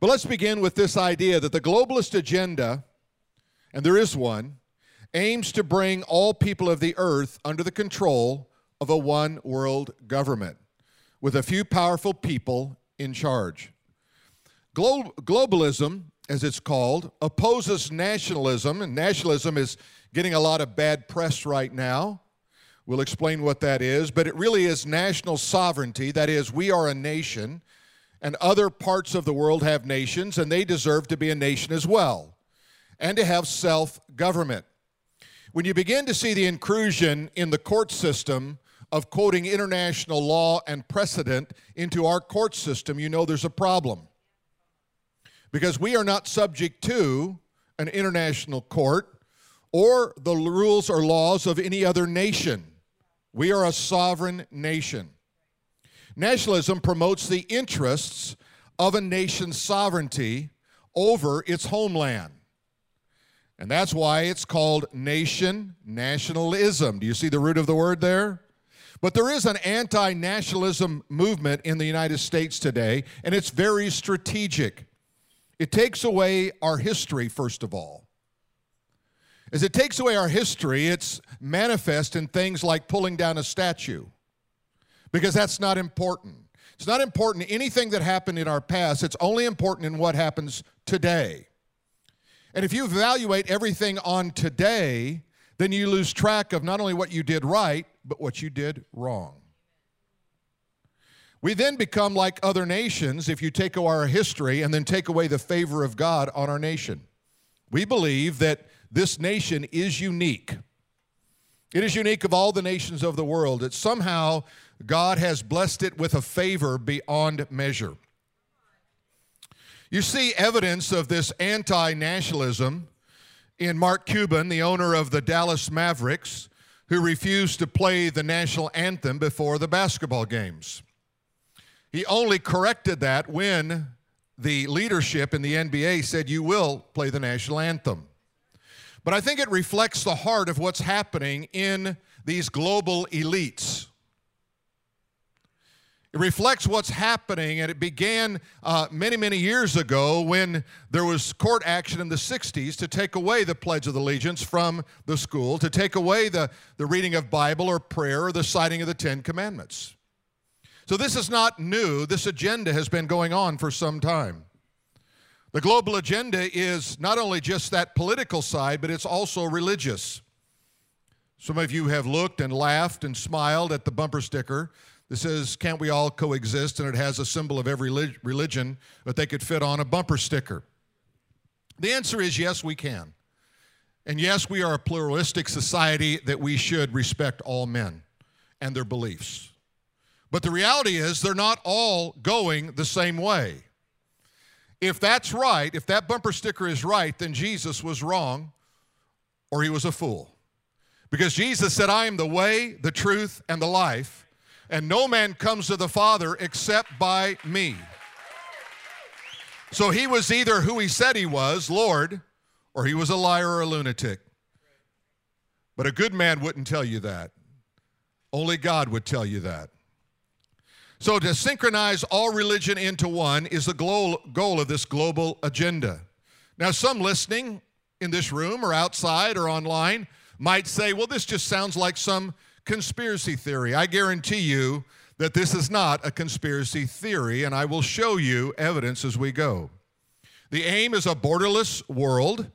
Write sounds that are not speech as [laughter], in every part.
But let's begin with this idea that the globalist agenda, and there is one, aims to bring all people of the earth under the control of a one world government with a few powerful people in charge. Glo- globalism, as it's called, opposes nationalism, and nationalism is getting a lot of bad press right now. We'll explain what that is, but it really is national sovereignty. That is, we are a nation, and other parts of the world have nations, and they deserve to be a nation as well, and to have self government. When you begin to see the inclusion in the court system of quoting international law and precedent into our court system, you know there's a problem. Because we are not subject to an international court or the rules or laws of any other nation. We are a sovereign nation. Nationalism promotes the interests of a nation's sovereignty over its homeland. And that's why it's called nation nationalism. Do you see the root of the word there? But there is an anti nationalism movement in the United States today, and it's very strategic. It takes away our history, first of all. As it takes away our history, it's manifest in things like pulling down a statue, because that's not important. It's not important anything that happened in our past, it's only important in what happens today. And if you evaluate everything on today, then you lose track of not only what you did right, but what you did wrong. We then become like other nations if you take our history and then take away the favor of God on our nation. We believe that this nation is unique. It is unique of all the nations of the world. That somehow God has blessed it with a favor beyond measure. You see evidence of this anti nationalism in Mark Cuban, the owner of the Dallas Mavericks, who refused to play the national anthem before the basketball games. He only corrected that when the leadership in the NBA said, You will play the national anthem. But I think it reflects the heart of what's happening in these global elites. It reflects what's happening, and it began uh, many, many years ago when there was court action in the 60s to take away the Pledge of Allegiance from the school, to take away the, the reading of Bible or prayer or the citing of the Ten Commandments. So this is not new. This agenda has been going on for some time. The global agenda is not only just that political side, but it's also religious. Some of you have looked and laughed and smiled at the bumper sticker that says, Can't we all coexist? And it has a symbol of every religion that they could fit on a bumper sticker. The answer is yes, we can. And yes, we are a pluralistic society that we should respect all men and their beliefs. But the reality is, they're not all going the same way. If that's right, if that bumper sticker is right, then Jesus was wrong or he was a fool. Because Jesus said, I am the way, the truth, and the life, and no man comes to the Father except by me. So he was either who he said he was, Lord, or he was a liar or a lunatic. But a good man wouldn't tell you that. Only God would tell you that. So, to synchronize all religion into one is the goal, goal of this global agenda. Now, some listening in this room or outside or online might say, well, this just sounds like some conspiracy theory. I guarantee you that this is not a conspiracy theory, and I will show you evidence as we go. The aim is a borderless world.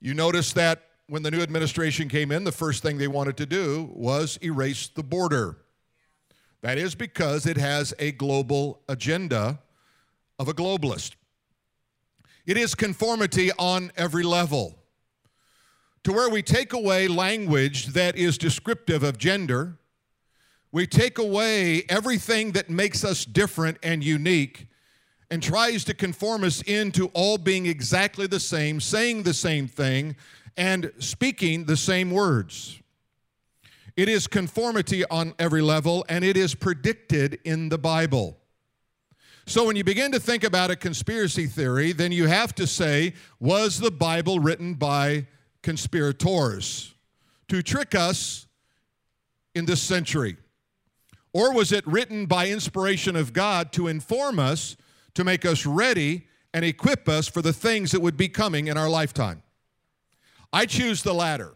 You notice that when the new administration came in, the first thing they wanted to do was erase the border. That is because it has a global agenda of a globalist. It is conformity on every level. To where we take away language that is descriptive of gender, we take away everything that makes us different and unique and tries to conform us into all being exactly the same, saying the same thing, and speaking the same words. It is conformity on every level, and it is predicted in the Bible. So when you begin to think about a conspiracy theory, then you have to say, was the Bible written by conspirators to trick us in this century? Or was it written by inspiration of God to inform us to make us ready and equip us for the things that would be coming in our lifetime. I choose the latter.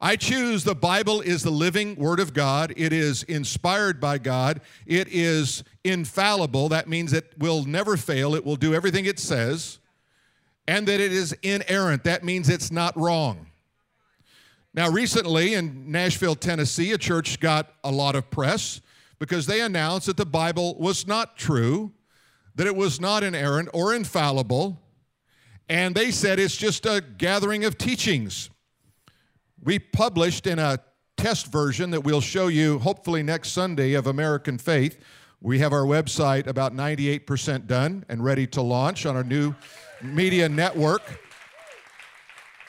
I choose the Bible is the living Word of God. It is inspired by God. It is infallible. That means it will never fail. It will do everything it says. And that it is inerrant. That means it's not wrong. Now, recently in Nashville, Tennessee, a church got a lot of press because they announced that the Bible was not true, that it was not inerrant or infallible, and they said it's just a gathering of teachings. We published in a test version that we'll show you hopefully next Sunday of American Faith. We have our website about 98% done and ready to launch on our new media network.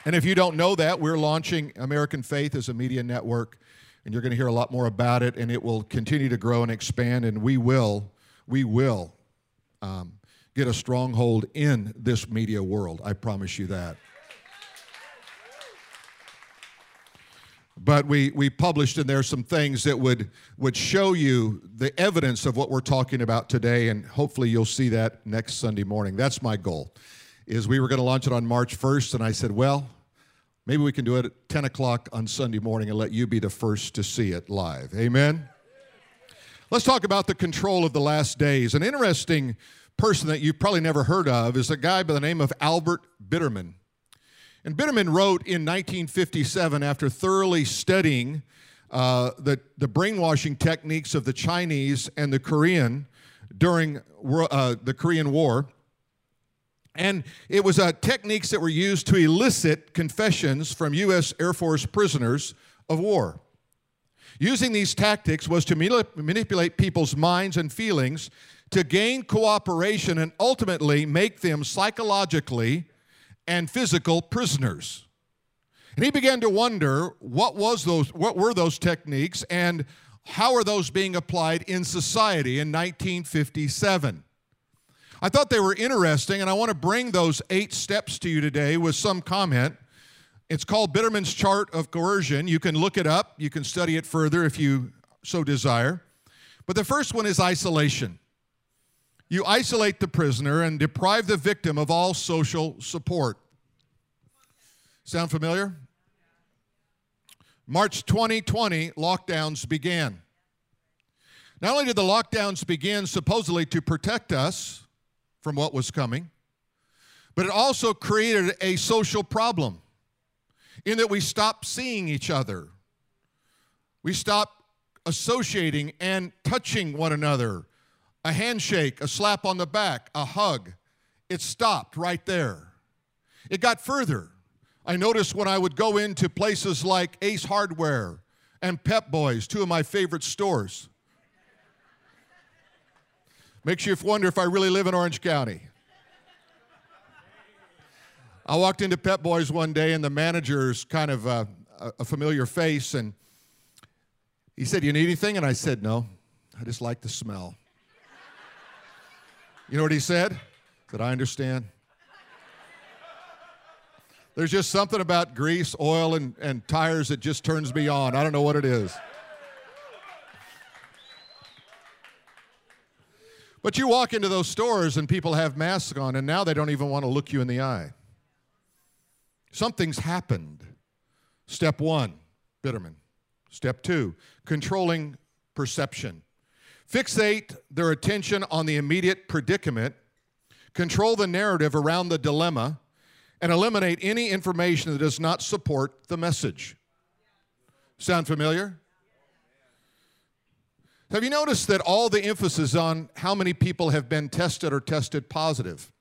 And if you don't know that, we're launching American Faith as a media network, and you're going to hear a lot more about it, and it will continue to grow and expand, and we will, we will um, get a stronghold in this media world. I promise you that. But we, we published in there some things that would, would show you the evidence of what we're talking about today and hopefully you'll see that next sunday morning. That's my goal is we were going to launch it on march 1st and i said well maybe we can do it at 10 o'clock on sunday morning and let you be the first to see it live. Amen? Let's talk about the control of the last days. An interesting person that you've probably never heard of is a guy by the name of albert Biderman and Biderman wrote in 1957 after thoroughly studying uh, the, the brainwashing techniques of the Chinese and the Korean during uh, the Korean War. And it was uh, techniques that were used to elicit confessions from U.S. Air Force prisoners of war. Using these tactics was to manipulate people's minds and feelings to gain cooperation and ultimately make them psychologically and physical prisoners. And he began to wonder what was those what were those techniques and how are those being applied in society in 1957. I thought they were interesting and I want to bring those 8 steps to you today with some comment. It's called Biderman's chart of coercion. You can look it up, you can study it further if you so desire. But the first one is isolation. You isolate the prisoner and deprive the victim of all social support. Sound familiar? March 2020, lockdowns began. Not only did the lockdowns begin supposedly to protect us from what was coming, but it also created a social problem in that we stopped seeing each other. We stopped associating and touching one another a handshake, a slap on the back, a hug. It stopped right there. It got further. I noticed when I would go into places like Ace Hardware and Pep Boys, two of my favorite stores. Makes you wonder if I really live in Orange County. I walked into Pep Boys one day, and the manager's kind of a, a familiar face, and he said, You need anything? And I said, No, I just like the smell. You know what he said? That I understand. There's just something about grease, oil, and, and tires that just turns me on. I don't know what it is. But you walk into those stores and people have masks on, and now they don't even want to look you in the eye. Something's happened. Step one, Biderman. Step two, controlling perception. Fixate their attention on the immediate predicament, control the narrative around the dilemma, and eliminate any information that does not support the message. Sound familiar? Have you noticed that all the emphasis on how many people have been tested or tested positive,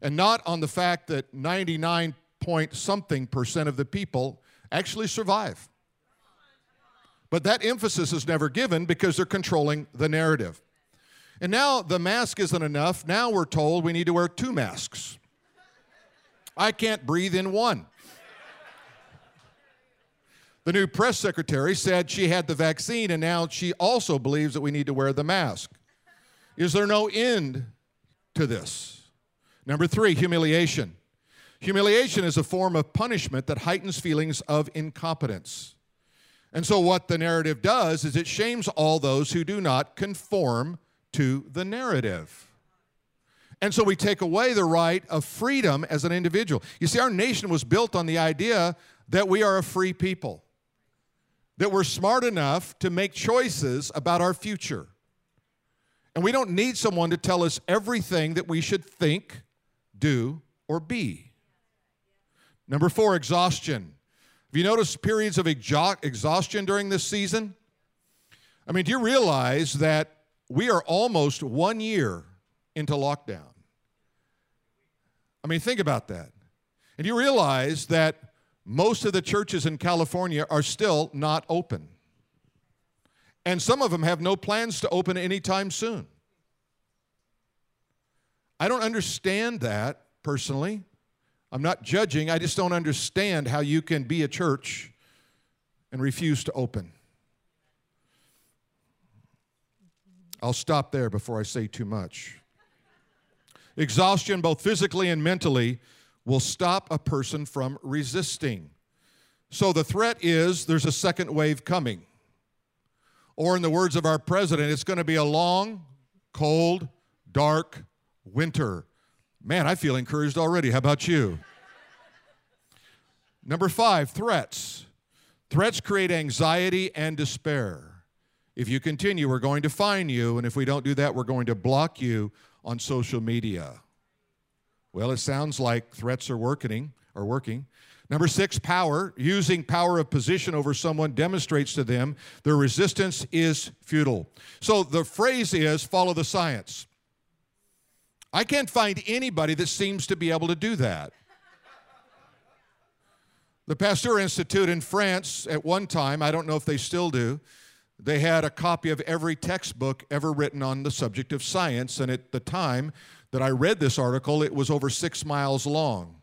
and not on the fact that 99 point something percent of the people actually survive? But that emphasis is never given because they're controlling the narrative. And now the mask isn't enough. Now we're told we need to wear two masks. I can't breathe in one. The new press secretary said she had the vaccine and now she also believes that we need to wear the mask. Is there no end to this? Number three, humiliation. Humiliation is a form of punishment that heightens feelings of incompetence. And so, what the narrative does is it shames all those who do not conform to the narrative. And so we take away the right of freedom as an individual. You see, our nation was built on the idea that we are a free people, that we're smart enough to make choices about our future. And we don't need someone to tell us everything that we should think, do, or be. Number four, exhaustion. Have you noticed periods of exhaustion during this season? I mean, do you realize that we are almost one year into lockdown? I mean, think about that. And you realize that most of the churches in California are still not open. And some of them have no plans to open anytime soon. I don't understand that personally. I'm not judging, I just don't understand how you can be a church and refuse to open. I'll stop there before I say too much. Exhaustion, both physically and mentally, will stop a person from resisting. So the threat is there's a second wave coming. Or, in the words of our president, it's going to be a long, cold, dark winter. Man, I feel encouraged already. How about you? Number five, threats. Threats create anxiety and despair. If you continue, we're going to fine you, and if we don't do that, we're going to block you on social media. Well, it sounds like threats are working, are working. Number six, power. Using power of position over someone demonstrates to them their resistance is futile. So the phrase is follow the science. I can't find anybody that seems to be able to do that. The Pasteur Institute in France, at one time, I don't know if they still do, they had a copy of every textbook ever written on the subject of science. And at the time that I read this article, it was over six miles long.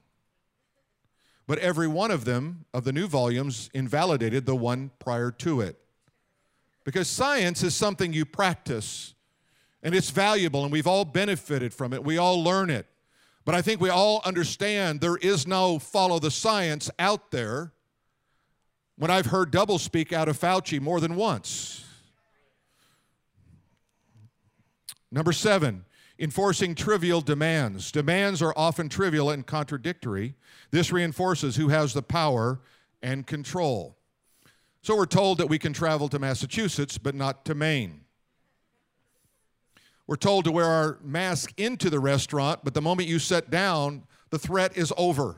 But every one of them, of the new volumes, invalidated the one prior to it. Because science is something you practice, and it's valuable, and we've all benefited from it. We all learn it. But I think we all understand there is no follow the science out there when I've heard doublespeak out of Fauci more than once. Number seven, enforcing trivial demands. Demands are often trivial and contradictory. This reinforces who has the power and control. So we're told that we can travel to Massachusetts, but not to Maine. We're told to wear our mask into the restaurant, but the moment you sit down, the threat is over.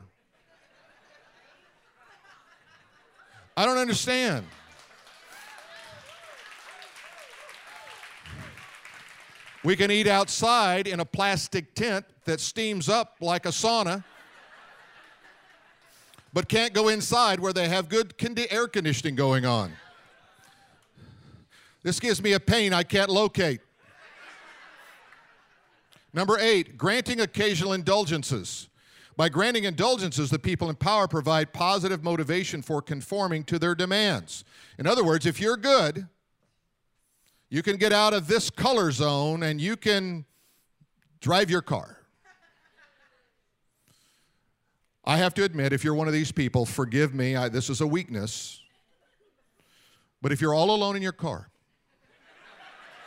I don't understand. We can eat outside in a plastic tent that steams up like a sauna, but can't go inside where they have good air conditioning going on. This gives me a pain I can't locate. Number eight, granting occasional indulgences. By granting indulgences, the people in power provide positive motivation for conforming to their demands. In other words, if you're good, you can get out of this color zone and you can drive your car. I have to admit, if you're one of these people, forgive me, I, this is a weakness. But if you're all alone in your car,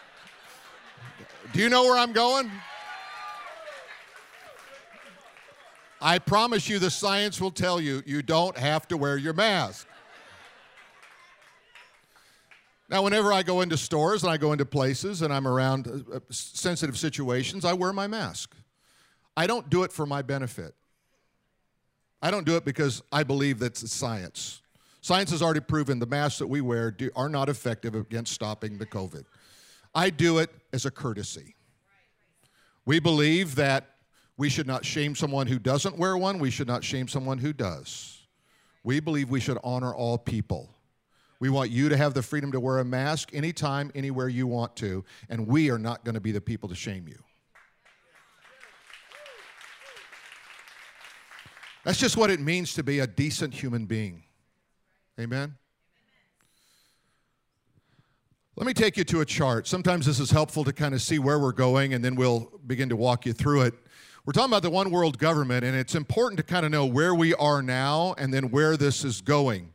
[laughs] do you know where I'm going? I promise you, the science will tell you you don't have to wear your mask. Now, whenever I go into stores and I go into places and I'm around uh, uh, sensitive situations, I wear my mask. I don't do it for my benefit. I don't do it because I believe that's science. Science has already proven the masks that we wear do, are not effective against stopping the COVID. I do it as a courtesy. We believe that we should not shame someone who doesn't wear one. We should not shame someone who does. We believe we should honor all people. We want you to have the freedom to wear a mask anytime, anywhere you want to, and we are not going to be the people to shame you. That's just what it means to be a decent human being. Amen? Let me take you to a chart. Sometimes this is helpful to kind of see where we're going, and then we'll begin to walk you through it. We're talking about the one world government, and it's important to kind of know where we are now and then where this is going.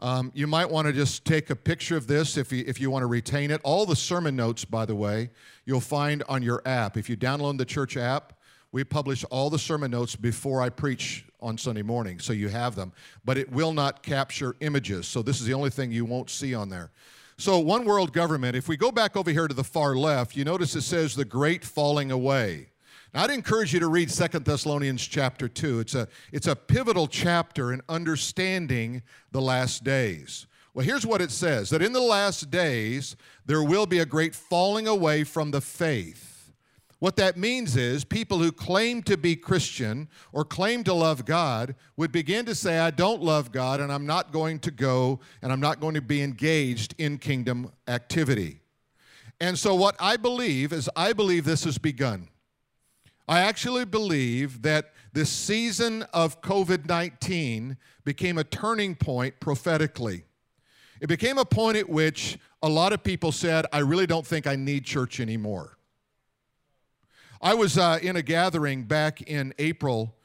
Um, you might want to just take a picture of this if you, if you want to retain it. All the sermon notes, by the way, you'll find on your app. If you download the church app, we publish all the sermon notes before I preach on Sunday morning, so you have them. But it will not capture images, so this is the only thing you won't see on there. So, one world government, if we go back over here to the far left, you notice it says the great falling away. Now, I'd encourage you to read Second Thessalonians chapter 2. It's a, it's a pivotal chapter in understanding the last days. Well, here's what it says that in the last days, there will be a great falling away from the faith. What that means is people who claim to be Christian or claim to love God would begin to say, I don't love God and I'm not going to go and I'm not going to be engaged in kingdom activity. And so, what I believe is, I believe this has begun. I actually believe that this season of COVID 19 became a turning point prophetically. It became a point at which a lot of people said, I really don't think I need church anymore. I was uh, in a gathering back in April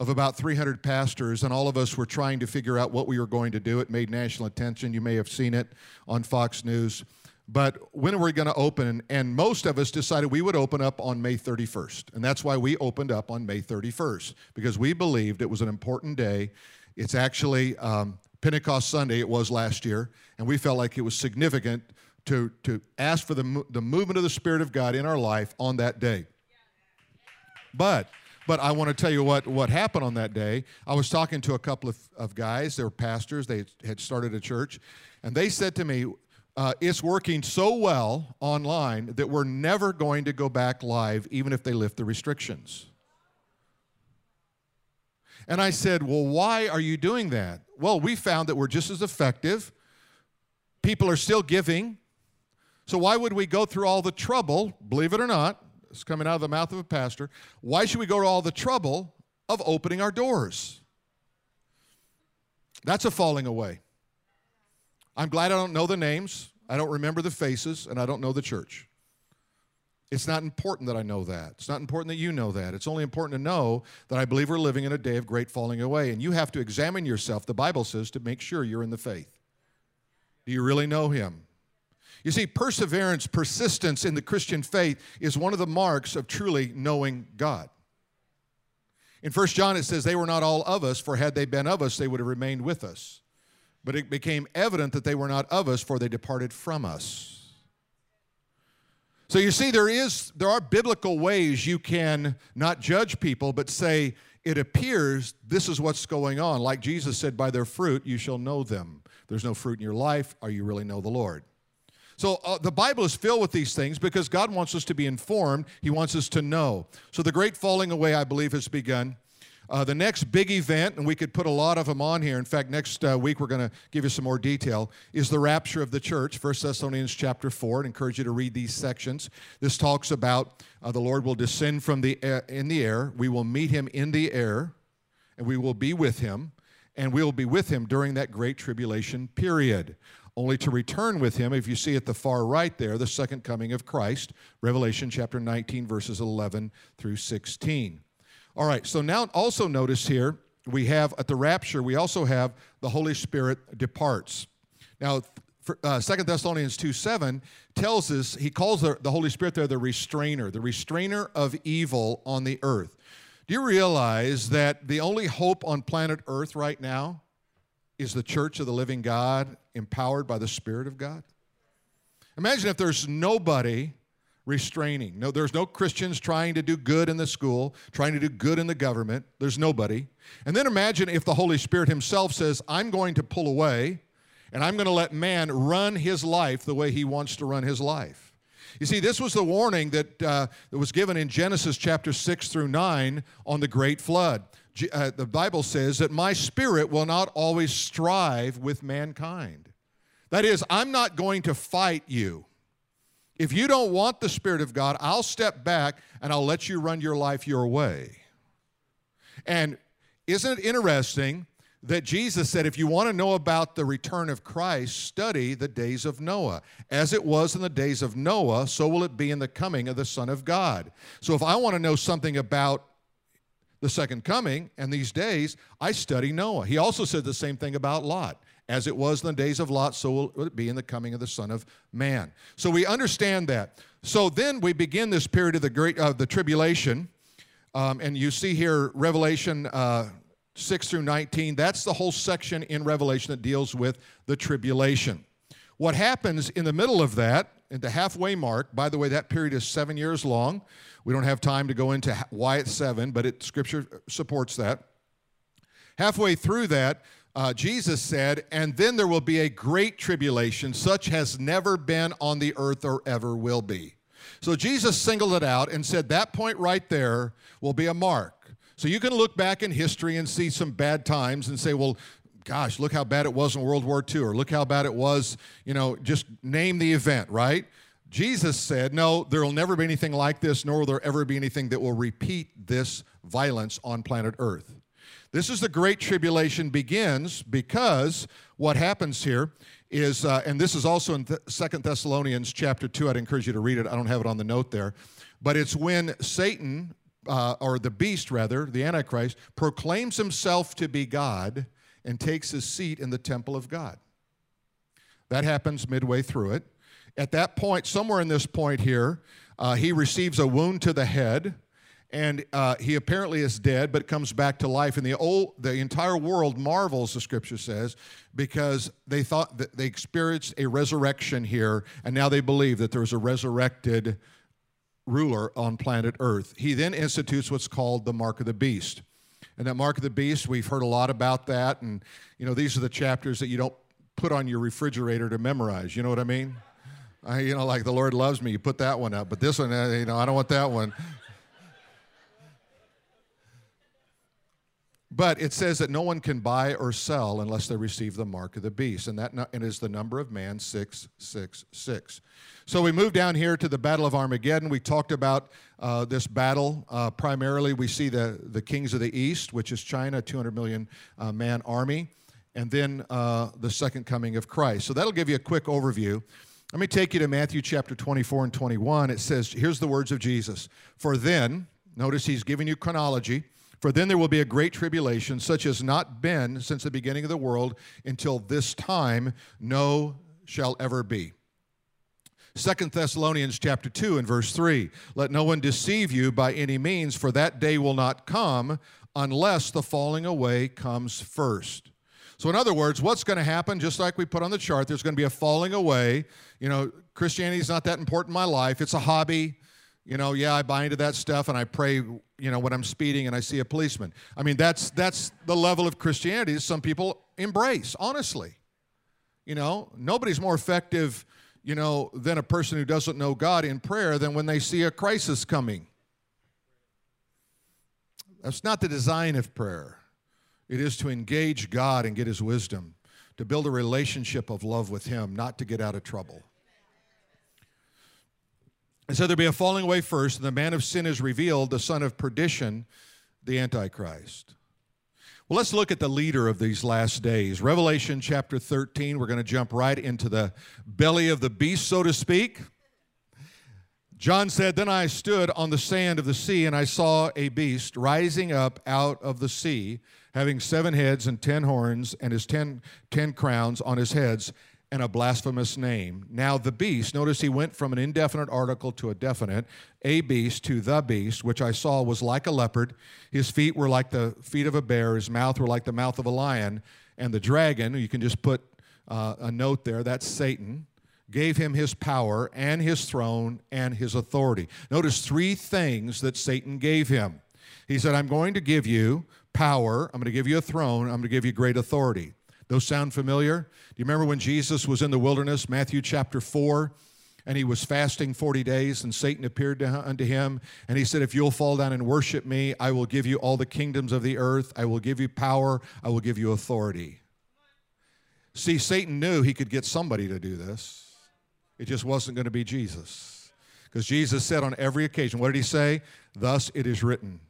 of about 300 pastors, and all of us were trying to figure out what we were going to do. It made national attention. You may have seen it on Fox News. But when are we going to open? And most of us decided we would open up on May 31st. And that's why we opened up on May 31st, because we believed it was an important day. It's actually um, Pentecost Sunday, it was last year, and we felt like it was significant to, to ask for the, the movement of the Spirit of God in our life on that day. But but I want to tell you what, what happened on that day. I was talking to a couple of, of guys, they were pastors, they had started a church, and they said to me, uh, It's working so well online that we're never going to go back live, even if they lift the restrictions. And I said, Well, why are you doing that? Well, we found that we're just as effective. People are still giving. So why would we go through all the trouble, believe it or not, it's coming out of the mouth of a pastor, why should we go to all the trouble of opening our doors? That's a falling away. I'm glad I don't know the names, I don't remember the faces, and I don't know the church. It's not important that I know that. It's not important that you know that. It's only important to know that I believe we're living in a day of great falling away. And you have to examine yourself, the Bible says, to make sure you're in the faith. Do you really know Him? You see, perseverance, persistence in the Christian faith is one of the marks of truly knowing God. In 1 John, it says, They were not all of us, for had they been of us, they would have remained with us. But it became evident that they were not of us, for they departed from us. So you see, there is there are biblical ways you can not judge people, but say it appears this is what's going on. Like Jesus said, by their fruit you shall know them. There's no fruit in your life, or you really know the Lord. So uh, the Bible is filled with these things because God wants us to be informed. He wants us to know. So the great falling away, I believe, has begun. Uh, the next big event, and we could put a lot of them on here. In fact, next uh, week we're going to give you some more detail. Is the rapture of the church? 1 Thessalonians chapter four. I'd encourage you to read these sections. This talks about uh, the Lord will descend from the air, in the air. We will meet Him in the air, and we will be with Him, and we will be with Him during that great tribulation period. Only to return with him, if you see at the far right there, the second coming of Christ, Revelation chapter 19, verses 11 through 16. All right, so now also notice here, we have at the rapture, we also have the Holy Spirit departs. Now, uh, 2 Thessalonians 2 7 tells us, he calls the, the Holy Spirit there the restrainer, the restrainer of evil on the earth. Do you realize that the only hope on planet earth right now is the church of the living God empowered by the Spirit of God? Imagine if there's nobody restraining. No, there's no Christians trying to do good in the school, trying to do good in the government. There's nobody. And then imagine if the Holy Spirit Himself says, I'm going to pull away and I'm going to let man run his life the way he wants to run his life. You see, this was the warning that, uh, that was given in Genesis chapter 6 through 9 on the great flood. Uh, the Bible says that my spirit will not always strive with mankind. That is, I'm not going to fight you. If you don't want the Spirit of God, I'll step back and I'll let you run your life your way. And isn't it interesting that Jesus said, if you want to know about the return of Christ, study the days of Noah. As it was in the days of Noah, so will it be in the coming of the Son of God. So if I want to know something about the second coming and these days, I study Noah. He also said the same thing about Lot. As it was in the days of Lot, so will it be in the coming of the Son of Man. So we understand that. So then we begin this period of the great of the tribulation. Um, and you see here Revelation uh, 6 through 19. That's the whole section in Revelation that deals with the tribulation. What happens in the middle of that, at the halfway mark, by the way, that period is seven years long. We don't have time to go into why it's seven, but it, Scripture supports that. Halfway through that, uh, Jesus said, and then there will be a great tribulation, such has never been on the earth or ever will be. So Jesus singled it out and said that point right there will be a mark. So you can look back in history and see some bad times and say, well, gosh, look how bad it was in World War II, or look how bad it was, you know, just name the event, right? Jesus said, no, there will never be anything like this, nor will there ever be anything that will repeat this violence on planet Earth. This is the Great Tribulation begins because what happens here is, uh, and this is also in Second Thessalonians chapter 2. I'd encourage you to read it. I don't have it on the note there. But it's when Satan, uh, or the beast rather, the Antichrist, proclaims himself to be God and takes his seat in the temple of God. That happens midway through it. At that point, somewhere in this point here, uh, he receives a wound to the head and uh, he apparently is dead but comes back to life. And the old the entire world marvels the scripture says because they thought that they experienced a resurrection here and now they believe that there's a resurrected ruler on planet earth. He then institutes what's called the mark of the beast. And that mark of the beast we've heard a lot about that. And you know these are the chapters that you don't put on your refrigerator to memorize. You know what i mean? I, you know like the lord loves me you put that one up. But this one uh, you know i don't want that one But it says that no one can buy or sell unless they receive the mark of the beast, and that and is the number of man 666. So we move down here to the Battle of Armageddon. We talked about uh, this battle. Uh, primarily, we see the, the kings of the east, which is China, 200 million uh, man army, and then uh, the second coming of Christ. So that'll give you a quick overview. Let me take you to Matthew chapter 24 and 21. It says, Here's the words of Jesus. For then, notice he's giving you chronology. For then there will be a great tribulation, such as not been since the beginning of the world until this time, no shall ever be. Second Thessalonians chapter 2 and verse 3 Let no one deceive you by any means, for that day will not come unless the falling away comes first. So, in other words, what's going to happen, just like we put on the chart, there's going to be a falling away. You know, Christianity is not that important in my life, it's a hobby. You know, yeah, I buy into that stuff and I pray, you know, when I'm speeding and I see a policeman. I mean, that's that's the level of Christianity that some people embrace, honestly. You know, nobody's more effective, you know, than a person who doesn't know God in prayer than when they see a crisis coming. That's not the design of prayer. It is to engage God and get his wisdom, to build a relationship of love with him, not to get out of trouble. And so there'll be a falling away first, and the man of sin is revealed, the son of perdition, the Antichrist. Well, let's look at the leader of these last days. Revelation chapter 13, we're going to jump right into the belly of the beast, so to speak. John said, Then I stood on the sand of the sea, and I saw a beast rising up out of the sea, having seven heads and ten horns, and his ten, ten crowns on his heads and a blasphemous name. Now, the beast, notice he went from an indefinite article to a definite, a beast to the beast, which I saw was like a leopard. His feet were like the feet of a bear, his mouth were like the mouth of a lion. And the dragon, you can just put uh, a note there, that's Satan, gave him his power and his throne and his authority. Notice three things that Satan gave him. He said, I'm going to give you power, I'm going to give you a throne, I'm going to give you great authority. Those sound familiar? Do you remember when Jesus was in the wilderness, Matthew chapter 4? and he was fasting 40 days, and Satan appeared to, unto him, and he said, If you'll fall down and worship me, I will give you all the kingdoms of the earth, I will give you power, I will give you authority. See, Satan knew he could get somebody to do this, it just wasn't going to be Jesus. Because Jesus said on every occasion, What did he say? Thus it is written.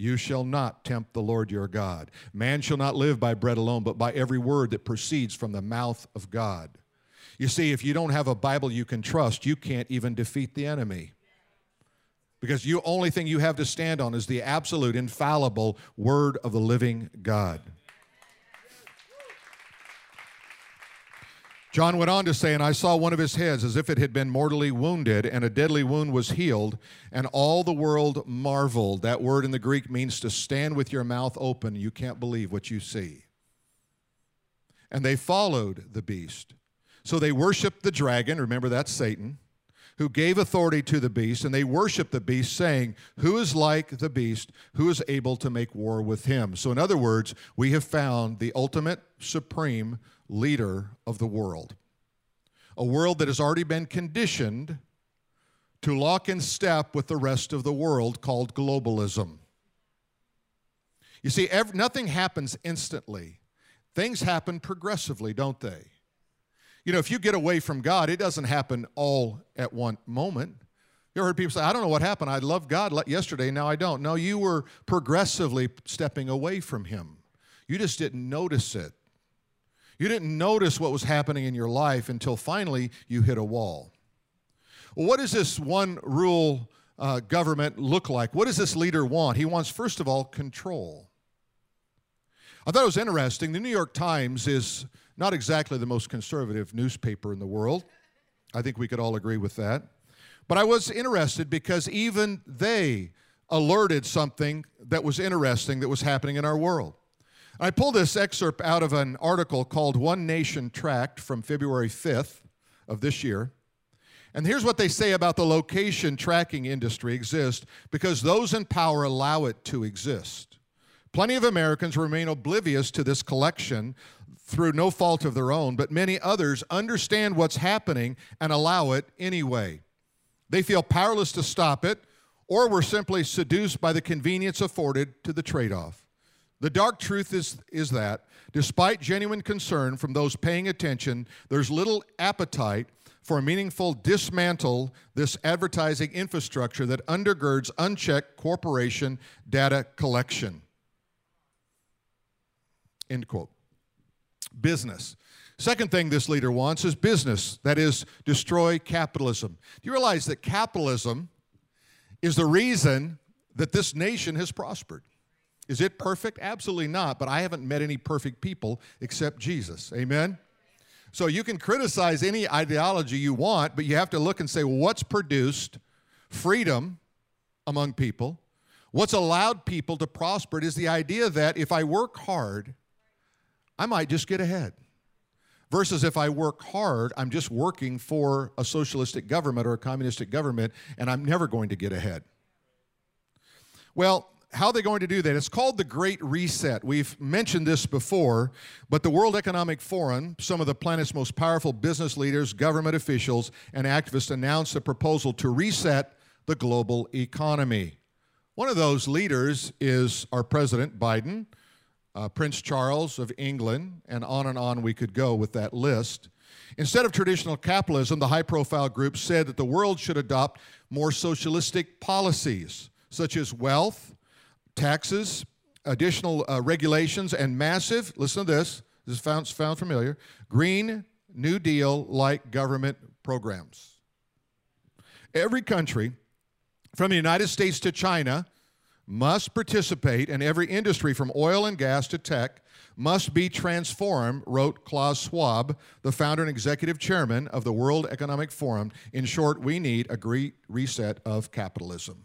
You shall not tempt the Lord your God. Man shall not live by bread alone, but by every word that proceeds from the mouth of God. You see, if you don't have a Bible you can trust, you can't even defeat the enemy. Because the only thing you have to stand on is the absolute, infallible word of the living God. John went on to say, And I saw one of his heads as if it had been mortally wounded, and a deadly wound was healed, and all the world marveled. That word in the Greek means to stand with your mouth open. You can't believe what you see. And they followed the beast. So they worshiped the dragon, remember that's Satan, who gave authority to the beast, and they worshiped the beast, saying, Who is like the beast? Who is able to make war with him? So, in other words, we have found the ultimate supreme leader of the world. A world that has already been conditioned to lock in step with the rest of the world called globalism. You see, every, nothing happens instantly, things happen progressively, don't they? You know, if you get away from God, it doesn't happen all at one moment. You ever heard people say, I don't know what happened. I loved God yesterday, now I don't. No, you were progressively stepping away from Him. You just didn't notice it. You didn't notice what was happening in your life until finally you hit a wall. Well, what does this one rule uh, government look like? What does this leader want? He wants, first of all, control. I thought it was interesting. The New York Times is not exactly the most conservative newspaper in the world. I think we could all agree with that. But I was interested because even they alerted something that was interesting that was happening in our world. I pulled this excerpt out of an article called One Nation Tracked from February 5th of this year. And here's what they say about the location tracking industry exists because those in power allow it to exist. Plenty of Americans remain oblivious to this collection through no fault of their own, but many others understand what's happening and allow it anyway. They feel powerless to stop it, or were simply seduced by the convenience afforded to the trade off. The dark truth is, is that, despite genuine concern from those paying attention, there's little appetite for a meaningful dismantle this advertising infrastructure that undergirds unchecked corporation data collection. End quote. Business. Second thing this leader wants is business, that is, destroy capitalism. Do you realize that capitalism is the reason that this nation has prospered? Is it perfect? Absolutely not. But I haven't met any perfect people except Jesus. Amen? So you can criticize any ideology you want, but you have to look and say, what's produced freedom among people? What's allowed people to prosper is the idea that if I work hard, I might just get ahead. Versus if I work hard, I'm just working for a socialistic government or a communistic government, and I'm never going to get ahead. Well, how are they going to do that? It's called the Great Reset. We've mentioned this before, but the World Economic Forum, some of the planet's most powerful business leaders, government officials, and activists announced a proposal to reset the global economy. One of those leaders is our President Biden, uh, Prince Charles of England, and on and on we could go with that list. Instead of traditional capitalism, the high profile group said that the world should adopt more socialistic policies, such as wealth, taxes, additional uh, regulations, and massive, listen to this, this is found, found familiar, Green New Deal like government programs. Every country, from the United States to China, must participate, and every industry from oil and gas to tech must be transformed, wrote Klaus Schwab, the founder and executive chairman of the World Economic Forum. In short, we need a great reset of capitalism.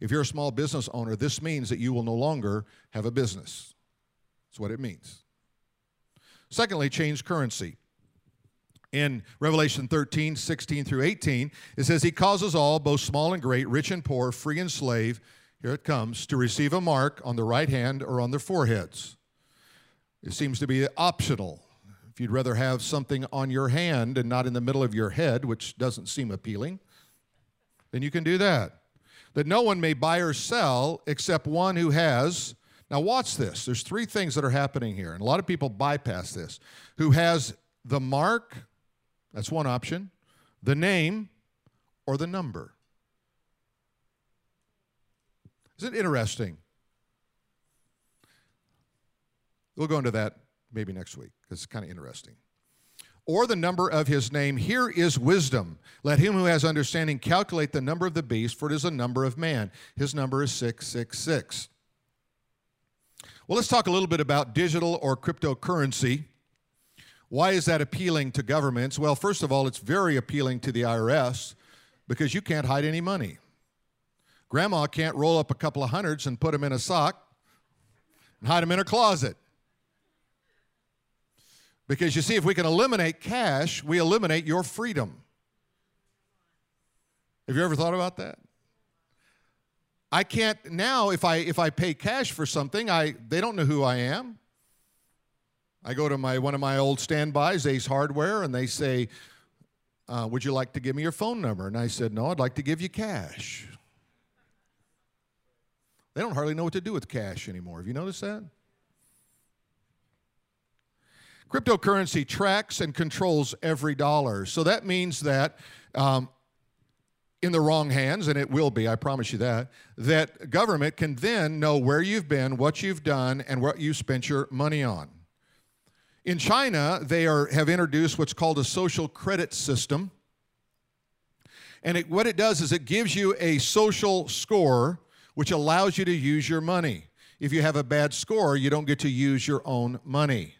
If you're a small business owner, this means that you will no longer have a business. That's what it means. Secondly, change currency. In Revelation 13, 16 through 18, it says, He causes all, both small and great, rich and poor, free and slave, here it comes, to receive a mark on the right hand or on their foreheads. It seems to be optional. If you'd rather have something on your hand and not in the middle of your head, which doesn't seem appealing, then you can do that that no one may buy or sell except one who has. Now, watch this. There's three things that are happening here, and a lot of people bypass this. Who has the mark, that's one option, the name, or the number. Isn't it interesting? We'll go into that maybe next week because it's kind of interesting or the number of his name. Here is wisdom. Let him who has understanding calculate the number of the beast, for it is a number of man. His number is 666. Well, let's talk a little bit about digital or cryptocurrency. Why is that appealing to governments? Well, first of all, it's very appealing to the IRS because you can't hide any money. Grandma can't roll up a couple of hundreds and put them in a sock and hide them in her closet. Because you see, if we can eliminate cash, we eliminate your freedom. Have you ever thought about that? I can't now if I if I pay cash for something, I they don't know who I am. I go to my one of my old standbys, Ace Hardware, and they say, uh, "Would you like to give me your phone number?" And I said, "No, I'd like to give you cash." They don't hardly know what to do with cash anymore. Have you noticed that? Cryptocurrency tracks and controls every dollar. So that means that um, in the wrong hands, and it will be, I promise you that, that government can then know where you've been, what you've done, and what you spent your money on. In China, they are, have introduced what's called a social credit system. And it, what it does is it gives you a social score which allows you to use your money. If you have a bad score, you don't get to use your own money.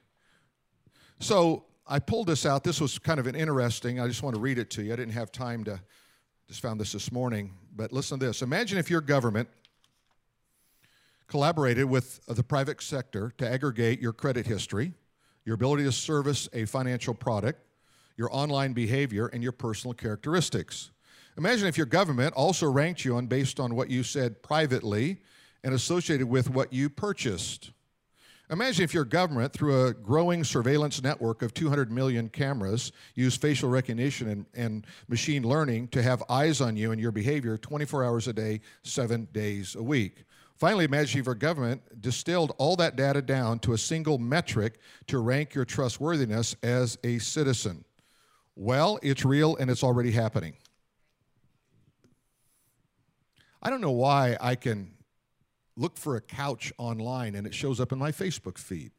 So I pulled this out. This was kind of an interesting, I just want to read it to you. I didn't have time to just found this this morning, but listen to this. Imagine if your government collaborated with the private sector to aggregate your credit history, your ability to service a financial product, your online behavior, and your personal characteristics. Imagine if your government also ranked you on based on what you said privately and associated with what you purchased. Imagine if your government, through a growing surveillance network of 200 million cameras, used facial recognition and, and, machine learning to have eyes on you and your behavior 24 hours a day, seven days a week. Finally, imagine if your government distilled all that data down to a single metric to rank your trustworthiness as a citizen. Well, it's real and it's already happening. I don't know why I can look for a couch online and it shows up in my Facebook feed.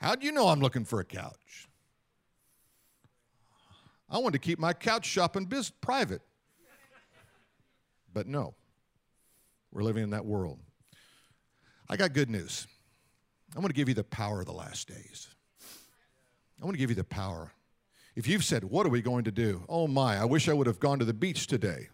How do you know I'm looking for a couch? I want to keep my couch shopping biz- private. But no, we're living in that world. I got good news. I want to give you the power of the last days. I want to give you the power. If you've said, What are we going to do? Oh my, I wish I would have gone to the beach today.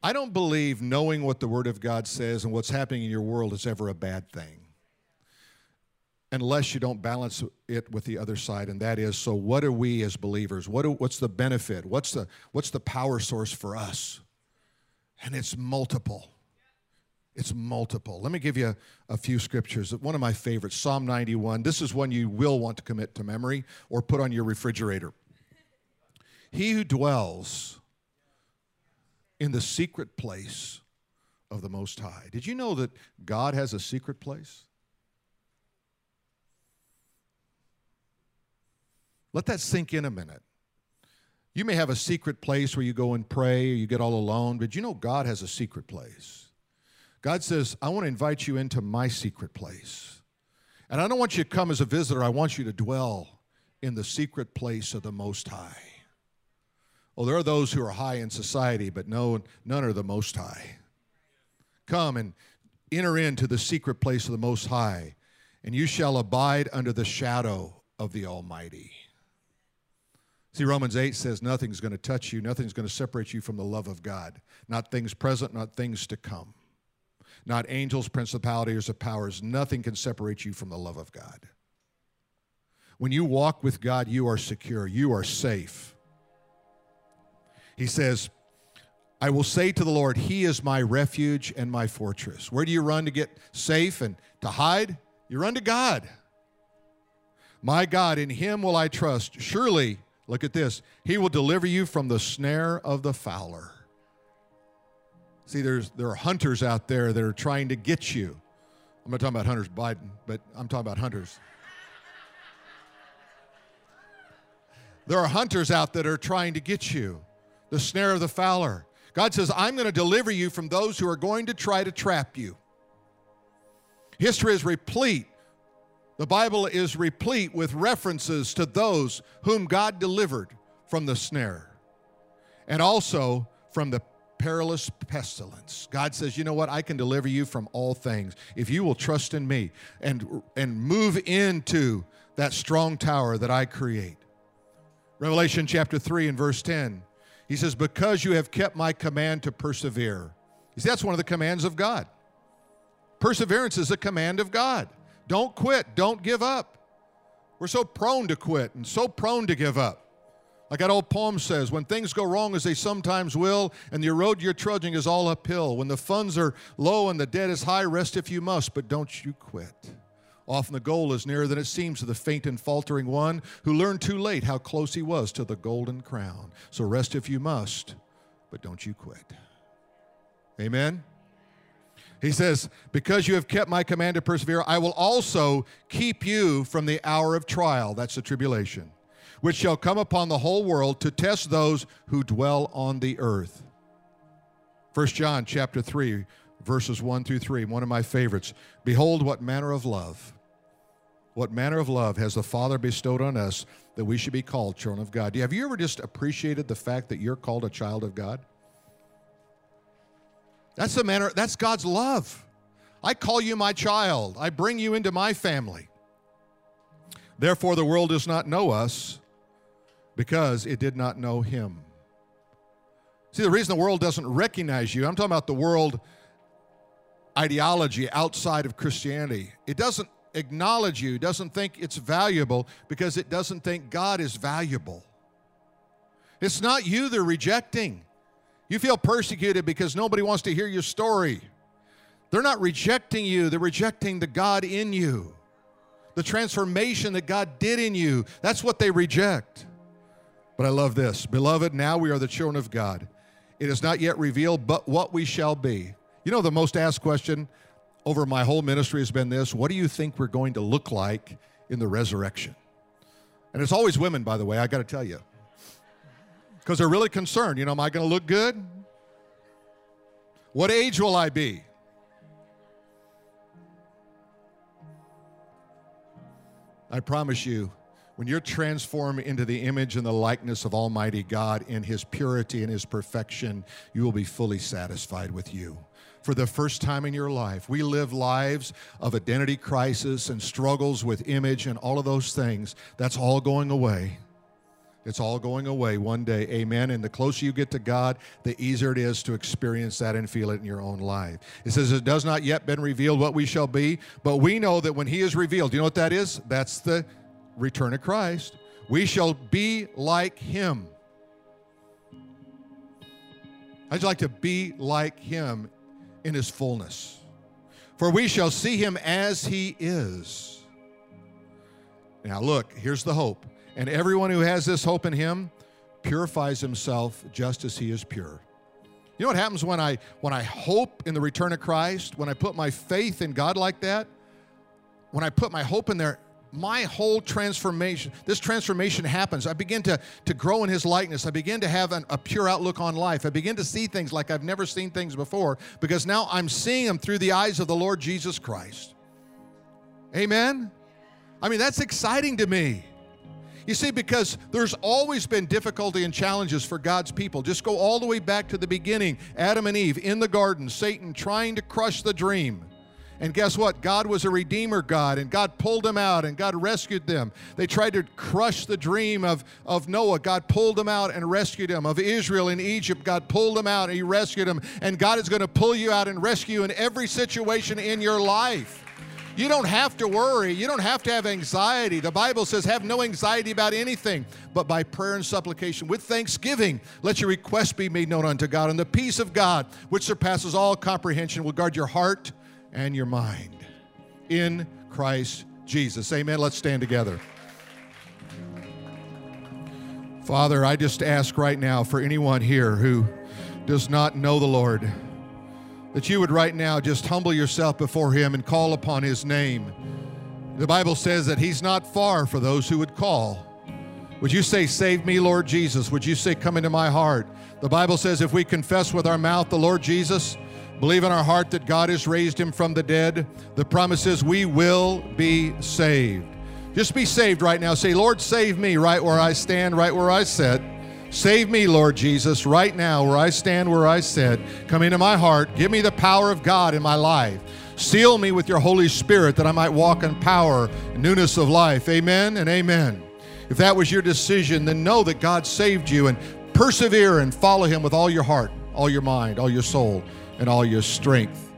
I don't believe knowing what the Word of God says and what's happening in your world is ever a bad thing. Unless you don't balance it with the other side, and that is so what are we as believers? What what's the benefit? What's the, what's the power source for us? And it's multiple. It's multiple. Let me give you a, few scriptures. One of my favorites, Psalm 91. This is one you will want to commit to memory or put on your refrigerator. He who dwells in the secret place of the Most High. Did you know that God has a secret place? Let that sink in a minute. You may have a secret place where you go and pray or you get all alone, but you know God has a secret place. God says, I want to invite you into my secret place. And I don't want you to come as a visitor, I want you to dwell in the secret place of the Most High. Well, there are those who are high in society, but no, none are the most high. Come and enter into the secret place of the Most High, and you shall abide under the shadow of the Almighty. See, Romans 8 says nothing's going to touch you, nothing's going to separate you from the love of God. Not things present, not things to come. Not angels, principalities, or powers. Nothing can separate you from the love of God. When you walk with God, you are secure, you are safe. He says, I will say to the Lord, He is my refuge and my fortress. Where do you run to get safe and to hide? You run to God. My God, in Him will I trust. Surely, look at this, He will deliver you from the snare of the fowler. See, there's, there are hunters out there that are trying to get you. I'm not talking about Hunters Biden, but I'm talking about hunters. there are hunters out that are trying to get you the snare of the fowler. God says, I'm going to deliver you from those who are going to try to trap you. History is replete. The Bible is replete with references to those whom God delivered from the snare and also from the perilous pestilence. God says, you know what? I can deliver you from all things if you will trust in me and, and move into that strong tower that I create. Revelation chapter 3 and verse 10, he says, Because you have kept my command to persevere. You see, that's one of the commands of God. Perseverance is a command of God. Don't quit, don't give up. We're so prone to quit and so prone to give up. Like that old poem says, when things go wrong as they sometimes will, and the road you're trudging is all uphill, when the funds are low and the debt is high, rest if you must, but don't you quit. Often the goal is nearer than it seems to the faint and faltering one who learned too late how close he was to the golden crown. So rest if you must, but don't you quit. Amen? He says, Because you have kept my command to persevere, I will also keep you from the hour of trial. That's the tribulation which shall come upon the whole world to test those who dwell on the earth. 1 John chapter 3 verses 1 through 3, one of my favorites. Behold what manner of love what manner of love has the Father bestowed on us that we should be called children of God? Have you ever just appreciated the fact that you're called a child of God? That's the manner, that's God's love. I call you my child. I bring you into my family. Therefore, the world does not know us because it did not know him. See, the reason the world doesn't recognize you, I'm talking about the world ideology outside of Christianity. It doesn't acknowledge you, doesn't think it's valuable because it doesn't think God is valuable. It's not you they're rejecting. You feel persecuted because nobody wants to hear your story. They're not rejecting you, they're rejecting the God in you, the transformation that God did in you. That's what they reject. But I love this. Beloved, now we are the children of God. It is not yet revealed, but what we shall be. You know, the most asked question over my whole ministry has been this What do you think we're going to look like in the resurrection? And it's always women, by the way, I got to tell you. Because they're really concerned. You know, am I going to look good? What age will I be? I promise you, when you're transformed into the image and the likeness of Almighty God in His purity and His perfection, you will be fully satisfied with you. For the first time in your life, we live lives of identity crisis and struggles with image and all of those things. That's all going away. It's all going away one day. Amen. And the closer you get to God, the easier it is to experience that and feel it in your own life. It says, It does not yet been revealed what we shall be, but we know that when He is revealed, you know what that is? That's the return of Christ, we shall be like him. I'd like to be like him in his fullness. For we shall see him as he is. Now, look, here's the hope. And everyone who has this hope in him purifies himself just as he is pure. You know what happens when I when I hope in the return of Christ, when I put my faith in God like that? When I put my hope in there, my whole transformation, this transformation happens. I begin to, to grow in his likeness. I begin to have an, a pure outlook on life. I begin to see things like I've never seen things before because now I'm seeing them through the eyes of the Lord Jesus Christ. Amen? I mean, that's exciting to me. You see, because there's always been difficulty and challenges for God's people. Just go all the way back to the beginning Adam and Eve in the garden, Satan trying to crush the dream. And guess what? God was a redeemer God, and God pulled them out and God rescued them. They tried to crush the dream of, of Noah. God pulled them out and rescued them. Of Israel in Egypt, God pulled them out and He rescued them. And God is going to pull you out and rescue in every situation in your life. You don't have to worry. You don't have to have anxiety. The Bible says, have no anxiety about anything, but by prayer and supplication with thanksgiving, let your request be made known unto God. And the peace of God, which surpasses all comprehension, will guard your heart and your mind in Christ Jesus. Amen. Let's stand together. Father, I just ask right now for anyone here who does not know the Lord, that you would right now just humble yourself before Him and call upon His name. The Bible says that He's not far for those who would call. Would you say, Save me, Lord Jesus? Would you say, Come into my heart? The Bible says if we confess with our mouth the Lord Jesus, believe in our heart that God has raised him from the dead, the promise is we will be saved. Just be saved right now. Say, Lord, save me right where I stand, right where I sit. Save me, Lord Jesus, right now where I stand, where I sit. Come into my heart. Give me the power of God in my life. Seal me with your Holy Spirit that I might walk in power and newness of life. Amen and amen. If that was your decision, then know that God saved you and persevere and follow Him with all your heart, all your mind, all your soul, and all your strength.